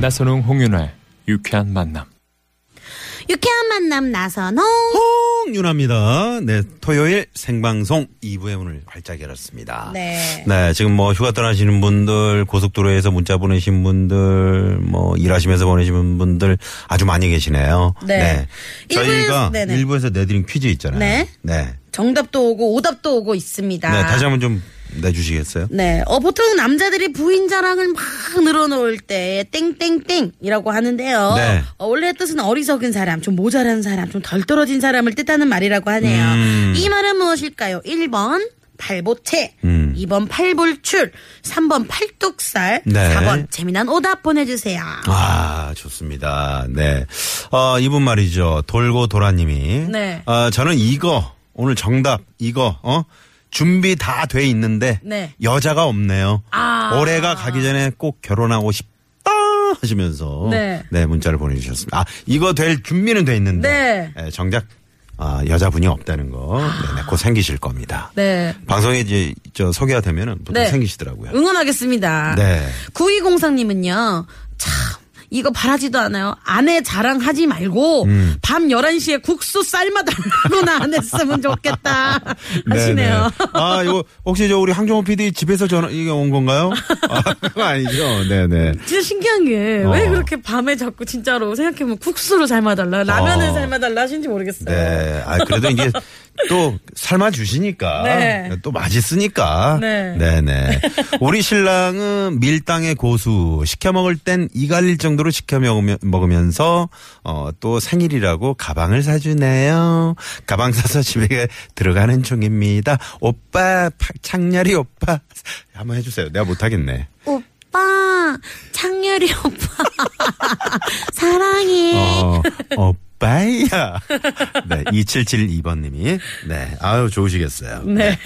나선홍 홍윤아의 유쾌한 만남. 유쾌한 만남 나선홍. 홍윤아입니다. 네, 토요일 생방송 2부의 문을 활짝 열었습니다. 네. 네, 지금 뭐 휴가 떠나시는 분들, 고속도로에서 문자 보내신 분들, 뭐 일하시면서 보내신 분들 아주 많이 계시네요. 네. 저희가 일부에서-. 일부에서 내드린 퀴즈 있잖아요. 네. 네. 정답도 오고 오답도 오고 있습니다. 네, 다시 한번 좀 내주시겠어요? 네. 어, 보통 남자들이 부인 자랑을 막 늘어놓을 때 땡땡땡이라고 하는데요. 네. 어, 원래 뜻은 어리석은 사람, 좀 모자란 사람, 좀 덜 떨어진 사람을 뜻하는 말이라고 하네요. 음. 이 말은 무엇일까요? 1번 팔보채, 음. 2번 팔불출, 3번 팔뚝살, 네. 4번 재미난 오답 보내주세요. 아, 좋습니다. 네. 어, 이분 말이죠. 돌고 도라님이. 네. 어, 저는 이거, 오늘 정답, 이거, 어? 준비 다 돼 있는데. 네. 여자가 없네요. 아. 올해가 가기 전에 꼭 결혼하고 싶다 하시면서. 네. 문자를 보내주셨습니다. 아, 이거 될 준비는 돼 있는데. 네. 정작, 아, 여자분이 없다는 거. 네네, 곧 생기실 겁니다. 네. 방송에 이제, 저, 소개가 되면은 보통 네. 생기시더라고요. 응원하겠습니다. 네. 9203님은요, 참, 이거 바라지도 않아요. 아내 자랑하지 말고, 음. 밤 11시에 국수 삶아달라고나 안 했으면 좋겠다. 하시네요. 네네. 아, 이거 혹시 저 우리 황정호 PD 집에서 전화 이게 온 건가요? 아, 그거 아니죠. 네네. 진짜 신기한 게, 어. 왜 그렇게 밤에 자꾸 진짜로 생각해보면 국수를 삶아달라, 라면을 어. 삶아달라 하시는지 모르겠어요. 네. 아, 그래도 이게 또 삶아 주시니까 네. 또 맛있으니까. 네. 네네. 우리 신랑은 밀당의 고수 시켜 먹을 땐 이갈릴 정도로 시켜 먹으면, 먹으면서 어, 또 생일이라고 가방을 사주네요. 가방 사서 집에 들어가는 중입니다. 오빠 파- 창렬이 오빠 한번 해주세요. 내가 못하겠네. 오빠, 창렬이 오빠, 사랑해. 어, 오빠야. 네, 2772번님이. 네, 아유, 좋으시겠어요. 네.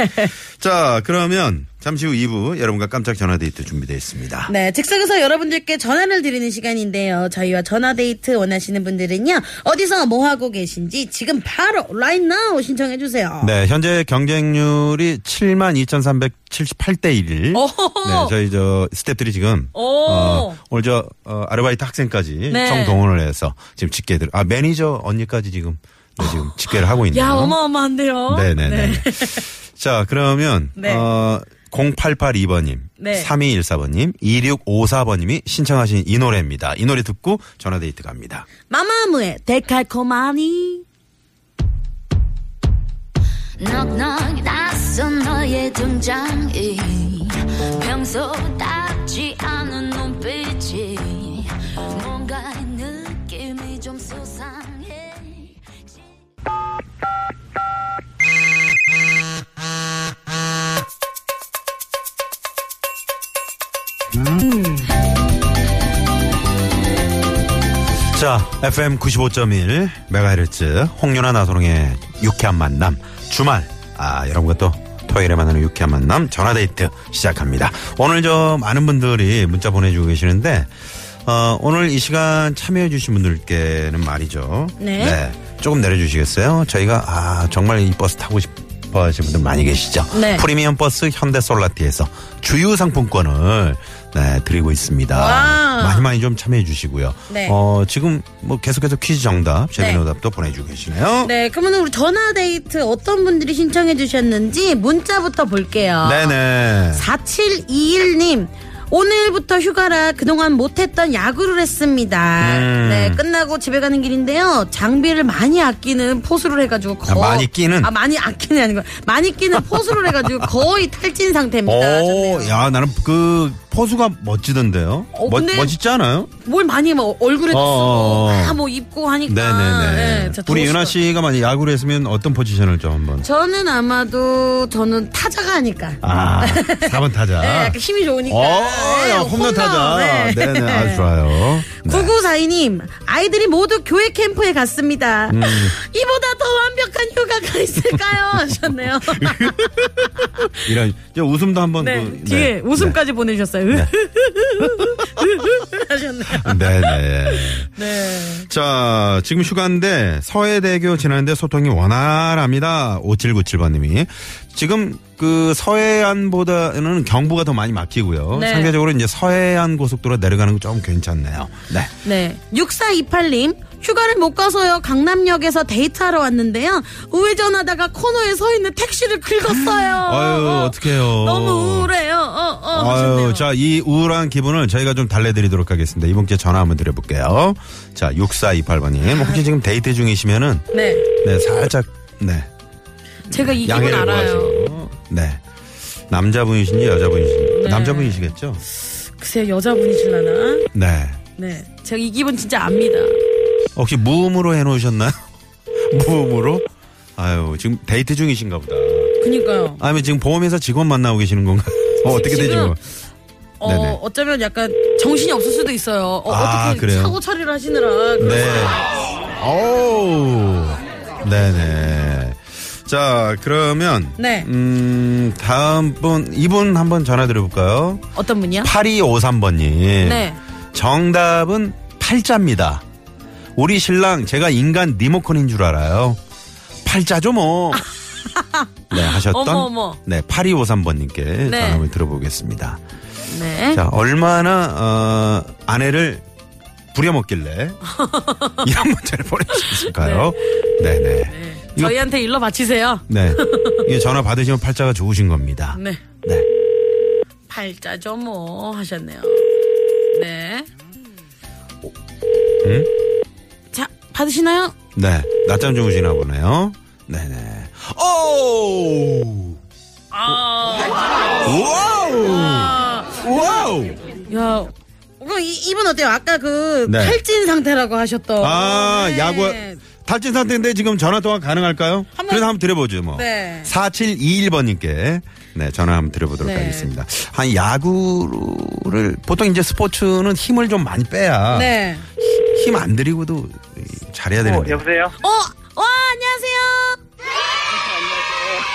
자, 그러면 잠시 후 2부 여러분과 깜짝 전화데이트 준비되어 있습니다. 네, 즉석에서 여러분들께 전화를 드리는 시간인데요. 저희와 전화데이트 원하시는 분들은요, 어디서 뭐 하고 계신지 지금 바로 right now 신청해 주세요. 네, 현재 경쟁률이 72,378대 1. 오호호. 네, 저희 저 스탭들이 지금 오. 어, 오늘 저 어, 아르바이트 학생까지 네. 총동원을 해서 지금 집계들 아 매니저 언니까지 지금 네, 지금 집계를 하고 있네요. 야, 어마어마한데요? 네네네. 자, 그러면, 네. 어, 0882번님, 네. 3214번님, 2654번님이 신청하신 이 노래입니다. 이 노래 듣고 전화데이트 갑니다. 마마무의 데칼코마니. 넉넉 낯선 너의 등장이 평소답지 않은 눈빛 자, FM 95.1 메가헤르츠 홍윤아 나소롱의 유쾌한 만남 주말 아 여러분과 또 토요일에 만나는 유쾌한 만남 전화데이트 시작합니다. 오늘 저 많은 분들이 문자 보내주고 계시는데 어, 오늘 이 시간 참여해주신 분들께는 말이죠. 네. 조금 내려주시겠어요? 저희가 아 정말 이 버스 타고 싶어 하시는 분들 많이 계시죠. 네. 프리미엄 버스 현대 솔라티에서 주유 상품권을 네, 드리고 있습니다. 와. 많이 많이 좀 참여해 주시고요. 네. 어, 지금 뭐 계속해서 퀴즈 정답, 재미있는 네. 오답도 보내주고 계시네요. 네, 그러면 우리 전화데이트 어떤 분들이 신청해 주셨는지 문자부터 볼게요. 네네. 4721님. 오늘부터 휴가라 그동안 못했던 야구를 했습니다. 음. 네, 끝나고 집에 가는 길인데요. 장비를 많이 아끼는 포수를 해가지고 거... 많이 끼는? 아, 많이 아끼는 아니고 많이 끼는 포수를 해가지고 거의 탈진 상태입니다. 오. 야, 나는 그 포수가 멋지던데요. 어, 멋, 근데- 멋있지 않아요? 뭘 많이 뭐 얼굴에 어, 어, 어. 다뭐 입고 하니까. 네네네. 네, 우리 더 윤아. 씨가 만약 야구를 했으면 어떤 포지션을 좀 한번. 저는 아마도 저는 타자가 하니까. 아, 4번 타자. 네, 약간 힘이 좋으니까. 어, 네, 야, 홈런 타자. 네. 네, 네, 아주 좋아요. 네. 9942님, 아이들이 모두 교회 캠프에 갔습니다. 음. 이보다 더 완벽한 휴가가 있을까요? 하셨네요. 이런 웃음도 한번 네, 그, 뒤에 웃음까지 보내주셨어요. 네. 하셨네요. 네, 네. 네. 자, 지금 휴가인데 서해대교 지나는데 소통이 원활합니다. 5797번님이. 지금 그 서해안보다는 경부가 더 많이 막히고요. 네. 상대적으로 이제 서해안 고속도로 내려가는 거 좀 괜찮네요. 네. 네. 6428님, 휴가를 못 가서요. 강남역에서 데이트하러 왔는데요. 우회전하다가 코너에 서 있는 택시를 긁었어요. 아유, 어떡해요. 너무 우울해요. 어, 어. 아유, 하셨네요. 자, 이 우울한 기분을 저희가 좀 달래드리도록 하겠습니다. 이분께 전화 한번 드려볼게요. 자, 6428번님. 혹시 지금 데이트 중이시면은, 네. 네, 살짝, 네. 제가 이 기분 알아요. 구하시고. 네. 남자분이신지 여자분이신지. 네. 남자분이시겠죠? 글쎄요, 여자분이실라나? 네. 네. 제가 이 기분 진짜 압니다. 혹시 무음으로 해놓으셨나요? 무음으로? 아유, 지금 데이트 중이신가 보다. 그니까요. 아니면 지금 보험회사 직원 만나고 계시는 건가? 어, 어떻게 되지? 지금 뭐. 어, 네네. 어쩌면 약간 정신이 없을 수도 있어요. 어, 아, 떻게 그래요? 사고 처리를 하시느라. 네. 오 네네. 자, 그러면. 네. 음, 다음 분, 이분 한번 전화 드려볼까요? 어떤 분이요? 8253번님. 네. 정답은 팔자입니다. 우리 신랑 제가 인간 리모컨인 줄 알아요. 팔자죠 뭐. 네 하셨던 어머, 어머. 네 8253번님께 네. 전화 한번 들어보겠습니다. 네. 자 얼마나 어, 아내를 부려먹길래 이런 문자를 보내주셨을까요? 네네. 이거- 저희한테 일러 바치세요. 네. 이게 전화 받으시면 팔자가 좋으신 겁니다. 네. 네. 팔자죠 뭐 하셨네요. 네. 음? 자 받으시나요? 네. 낮잠 주무시나 보네요. 네네. 오! 와우! 와우! 야. 이, 이분 어때요? 아까 그 네. 탈진 상태라고 하셨던. 아, 네. 야구, 탈진 상태인데 지금 전화 통화 가능할까요? 한번- 그래서 한번 드려보죠, 뭐. 네. 4721번님께 네, 전화 한번 드려보도록 네. 하겠습니다. 한 야구를, 보통 이제 스포츠는 힘을 좀 많이 빼야. 네. 힘 안 들이고도 잘해야 되는데. 여보세요? 어, 와 안녕하세요.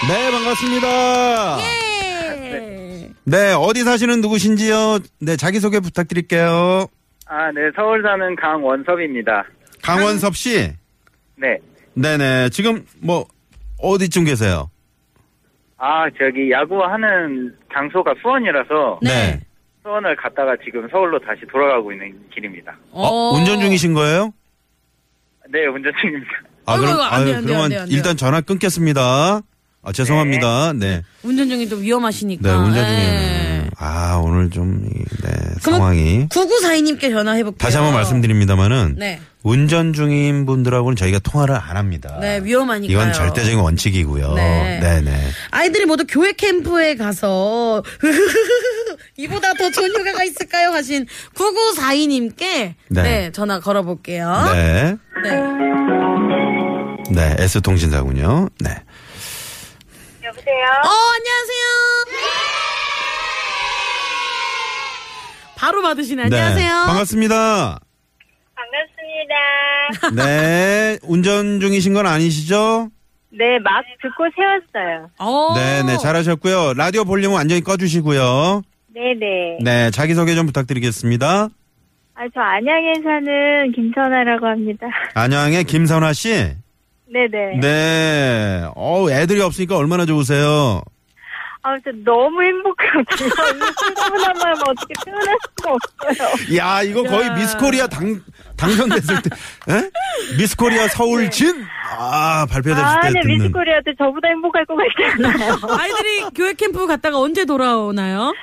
네, 반갑습니다. 네. 네, 어디 사시는 누구신지요? 네, 자기소개 부탁드릴게요. 아, 네, 서울 사는 강원섭입니다. 강원섭 씨. 네. 네네. 지금 뭐, 어디쯤 계세요? 아, 저기 야구하는 장소가 수원이라서 네. 수원을 갔다가 지금 서울로 다시 돌아가고 있는 길입니다. 어, 운전 중이신 거예요? 네, 운전 중입니다. 아, 그럼, 아이고, 안 아유, 안 그러면 안 돼요, 안 돼요. 일단 전화 끊겠습니다. 아, 죄송합니다. 네. 운전 중이 또 위험하시니까. 네, 운전 네. 중에는. 아, 오늘 좀, 이, 네, 상황이. 9942님께 전화해볼게요. 다시 한번 말씀드립니다만은. 네. 운전 중인 분들하고는 저희가 통화를 안 합니다. 네, 위험하니까요. 이건 절대적인 원칙이고요. 네. 네, 네. 아이들이 모두 교회 캠프에 가서 이보다 더 좋은 휴가가 있을까요? 하신 9942님께 네. 네. 전화 걸어볼게요. 네. 네. 네, S통신사군요. 네. 여보세요? 어, 안녕하세요. 바로 받으시네. 안녕하세요. 네. 반갑습니다. 반갑습니다. 네. 운전 중이신 건 아니시죠? 네, 막 듣고 세웠어요. 어. 네, 네. 잘하셨고요. 라디오 볼륨은 완전히 꺼주시고요. 네네. 네. 자기소개 좀 부탁드리겠습니다. 아, 저 안양에 사는 김선아라고 합니다. 안양의 김선화 씨. 네네. 네. 어우, 애들이 없으니까 얼마나 좋으세요? 아, 저 너무 행복 이 순간한 마음 어떻게 표현할 수가 없어요. 야, 이거 거의 야. 미스코리아 당, 당선됐을 때, 에? 미스코리아 서울 진? 아, 발표됐을 아, 때 네, 듣는. 미스코리아 때 저보다 행복할 것 같지 않아요? 아이들이 교회 캠프 갔다가 언제 돌아오나요?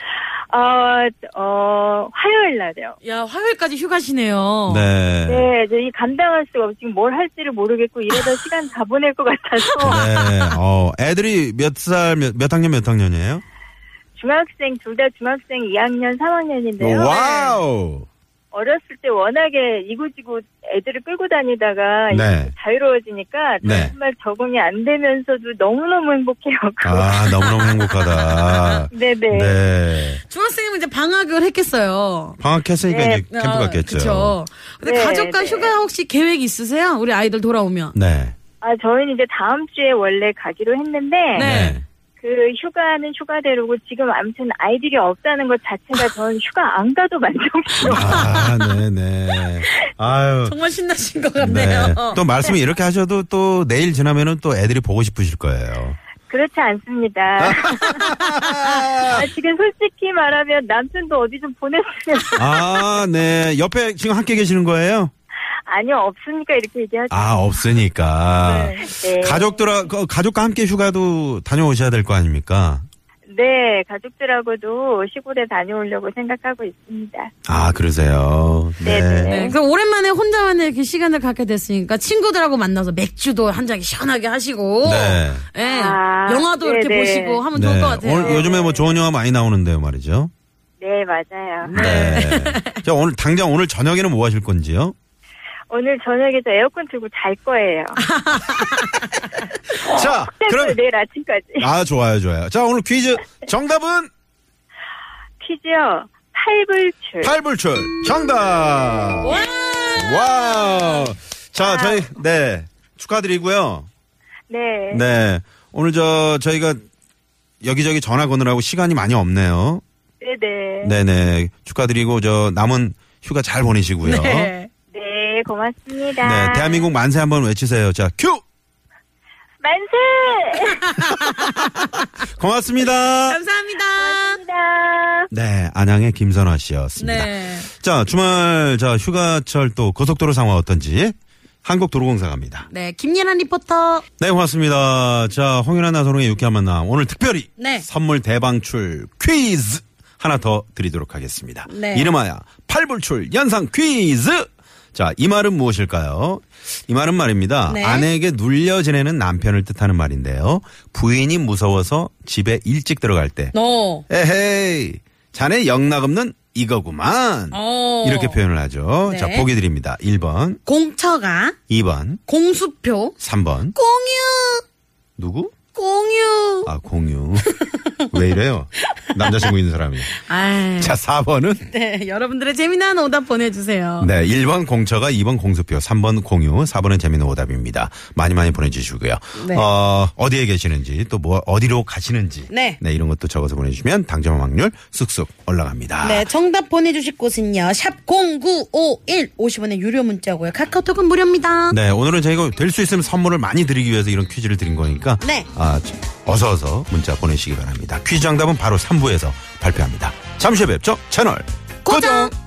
어, 어, 화요일 날이요. 야, 화요일까지 휴가시네요. 네. 네, 저이 감당할 수가 없이 지금 뭘 할지를 모르겠고 이러다 시간 다 보낼 것 같아서 네. 어, 애들이 몇 살, 몇, 몇 학년, 몇 학년이에요? 중학생, 둘 다 중학생 2학년, 3학년인데요. 와우. 어렸을 때 워낙에 이고 지고 애들을 끌고 다니다가 네. 자유로워지니까 네. 정말 적응이 안 되면서도 너무너무 행복해요. 아, 너무너무 행복하다. 네네. 네. 중학생이면 이제 방학을 했겠어요. 방학했으니까 네. 이제 캠프 갔겠죠. 그쵸. 근데 네, 가족과 네. 휴가 혹시 계획 있으세요? 우리 아이들 돌아오면. 네. 아, 저희는 이제 다음 주에 원래 가기로 했는데 네. 그 휴가는 휴가대로고 지금 아무튼 아이들이 없다는 것 자체가 전 휴가 안 가도 만족스러워요. 아, 네네. 아유. 정말 신나신 것 같네요. 네. 또 말씀을 이렇게 하셔도 또 내일 지나면은 또 애들이 보고 싶으실 거예요. 그렇지 않습니다. 아, 지금 솔직히 말하면 남편도 어디 좀 보냈으면 아, 네. 옆에 지금 함께 계시는 거예요? 아니요 없으니까 이렇게 얘기하죠. 아, 없으니까. 네. 가족들, 그 가족과 함께 휴가도 다녀오셔야 될 거 아닙니까? 네, 가족들하고도 시골에 다녀오려고 생각하고 있습니다. 아, 그러세요. 네. 네네. 네, 그 오랜만에 혼자만의 이렇게 시간을 갖게 됐으니까 친구들하고 만나서 맥주도 한 잔 시원하게 하시고, 네. 예, 아, 영화도 이렇게 네네. 보시고 하면 좋을 것 같아요. 오늘 요즘에 뭐 좋은 영화 많이 나오는데요, 말이죠. 네, 맞아요. 네. 자, 오늘 당장 오늘 저녁에는 뭐 하실 건지요? 오늘 저녁에 저 에어컨 틀고 잘 거예요. 자, 그럼 내일 아침까지. 아, 좋아요, 좋아요. 자, 오늘 퀴즈 정답은 퀴즈요. 팔불출. 팔불출 정답. 와우. 자, 저희 네. 축하드리고요. 네. 네. 오늘 저 저희가 여기저기 전화 거느라고 시간이 많이 없네요. 네네. 네네. 축하드리고 저 남은 휴가 잘 보내시고요. 네. 네, 고맙습니다. 네, 대한민국 만세 한번 외치세요. 자, 큐! 만세! 고맙습니다. 감사합니다. 네, 안양의 김선화 씨였습니다. 네. 자, 주말 자 휴가철 또 고속도로 상황 어떤지 한국도로공사 갑니다. 네, 김예란 리포터. 네, 고맙습니다. 자, 홍윤아 나선홍의 유쾌한 만남. 오늘 특별히 네. 선물 대방출 퀴즈 하나 더 드리도록 하겠습니다. 네. 이름하여 팔불출 연상 퀴즈. 자, 이 말은 무엇일까요? 이 말은 말입니다. 네. 아내에게 눌려 지내는 남편을 뜻하는 말인데요. 부인이 무서워서 집에 일찍 들어갈 때 너. 에헤이, 자네 영락 없는 이거구만. 어. 이렇게 표현을 하죠. 네. 자, 보기 드립니다. 1번, 공처가 2번, 공수표 3번. 공유 누구? 공유. 아, 공유. 왜 이래요? 남자친구 있는 사람이. 아, 자, 4번은? 네, 여러분들의 재미난 오답 보내주세요. 네, 1번 공처가 2번 공수표, 3번 공유, 4번은 재미있는 오답입니다. 많이 많이 보내주시고요. 네. 어, 어디에 계시는지, 또 뭐, 어디로 가시는지. 네. 이런 것도 적어서 보내주시면 당첨 확률 쑥쑥 올라갑니다. 네, 정답 보내주실 곳은요. 샵0951 50원의 유료 문자고요. 카카오톡은 무료입니다. 네, 오늘은 저희가 될 수 있으면 선물을 많이 드리기 위해서 이런 퀴즈를 드린 거니까. 네. 아, 저- 어서 어서 문자 보내시기 바랍니다. 퀴즈 정답은 바로 3부에서 발표합니다. 잠시 후에 뵙죠. 채널 고정. 고정.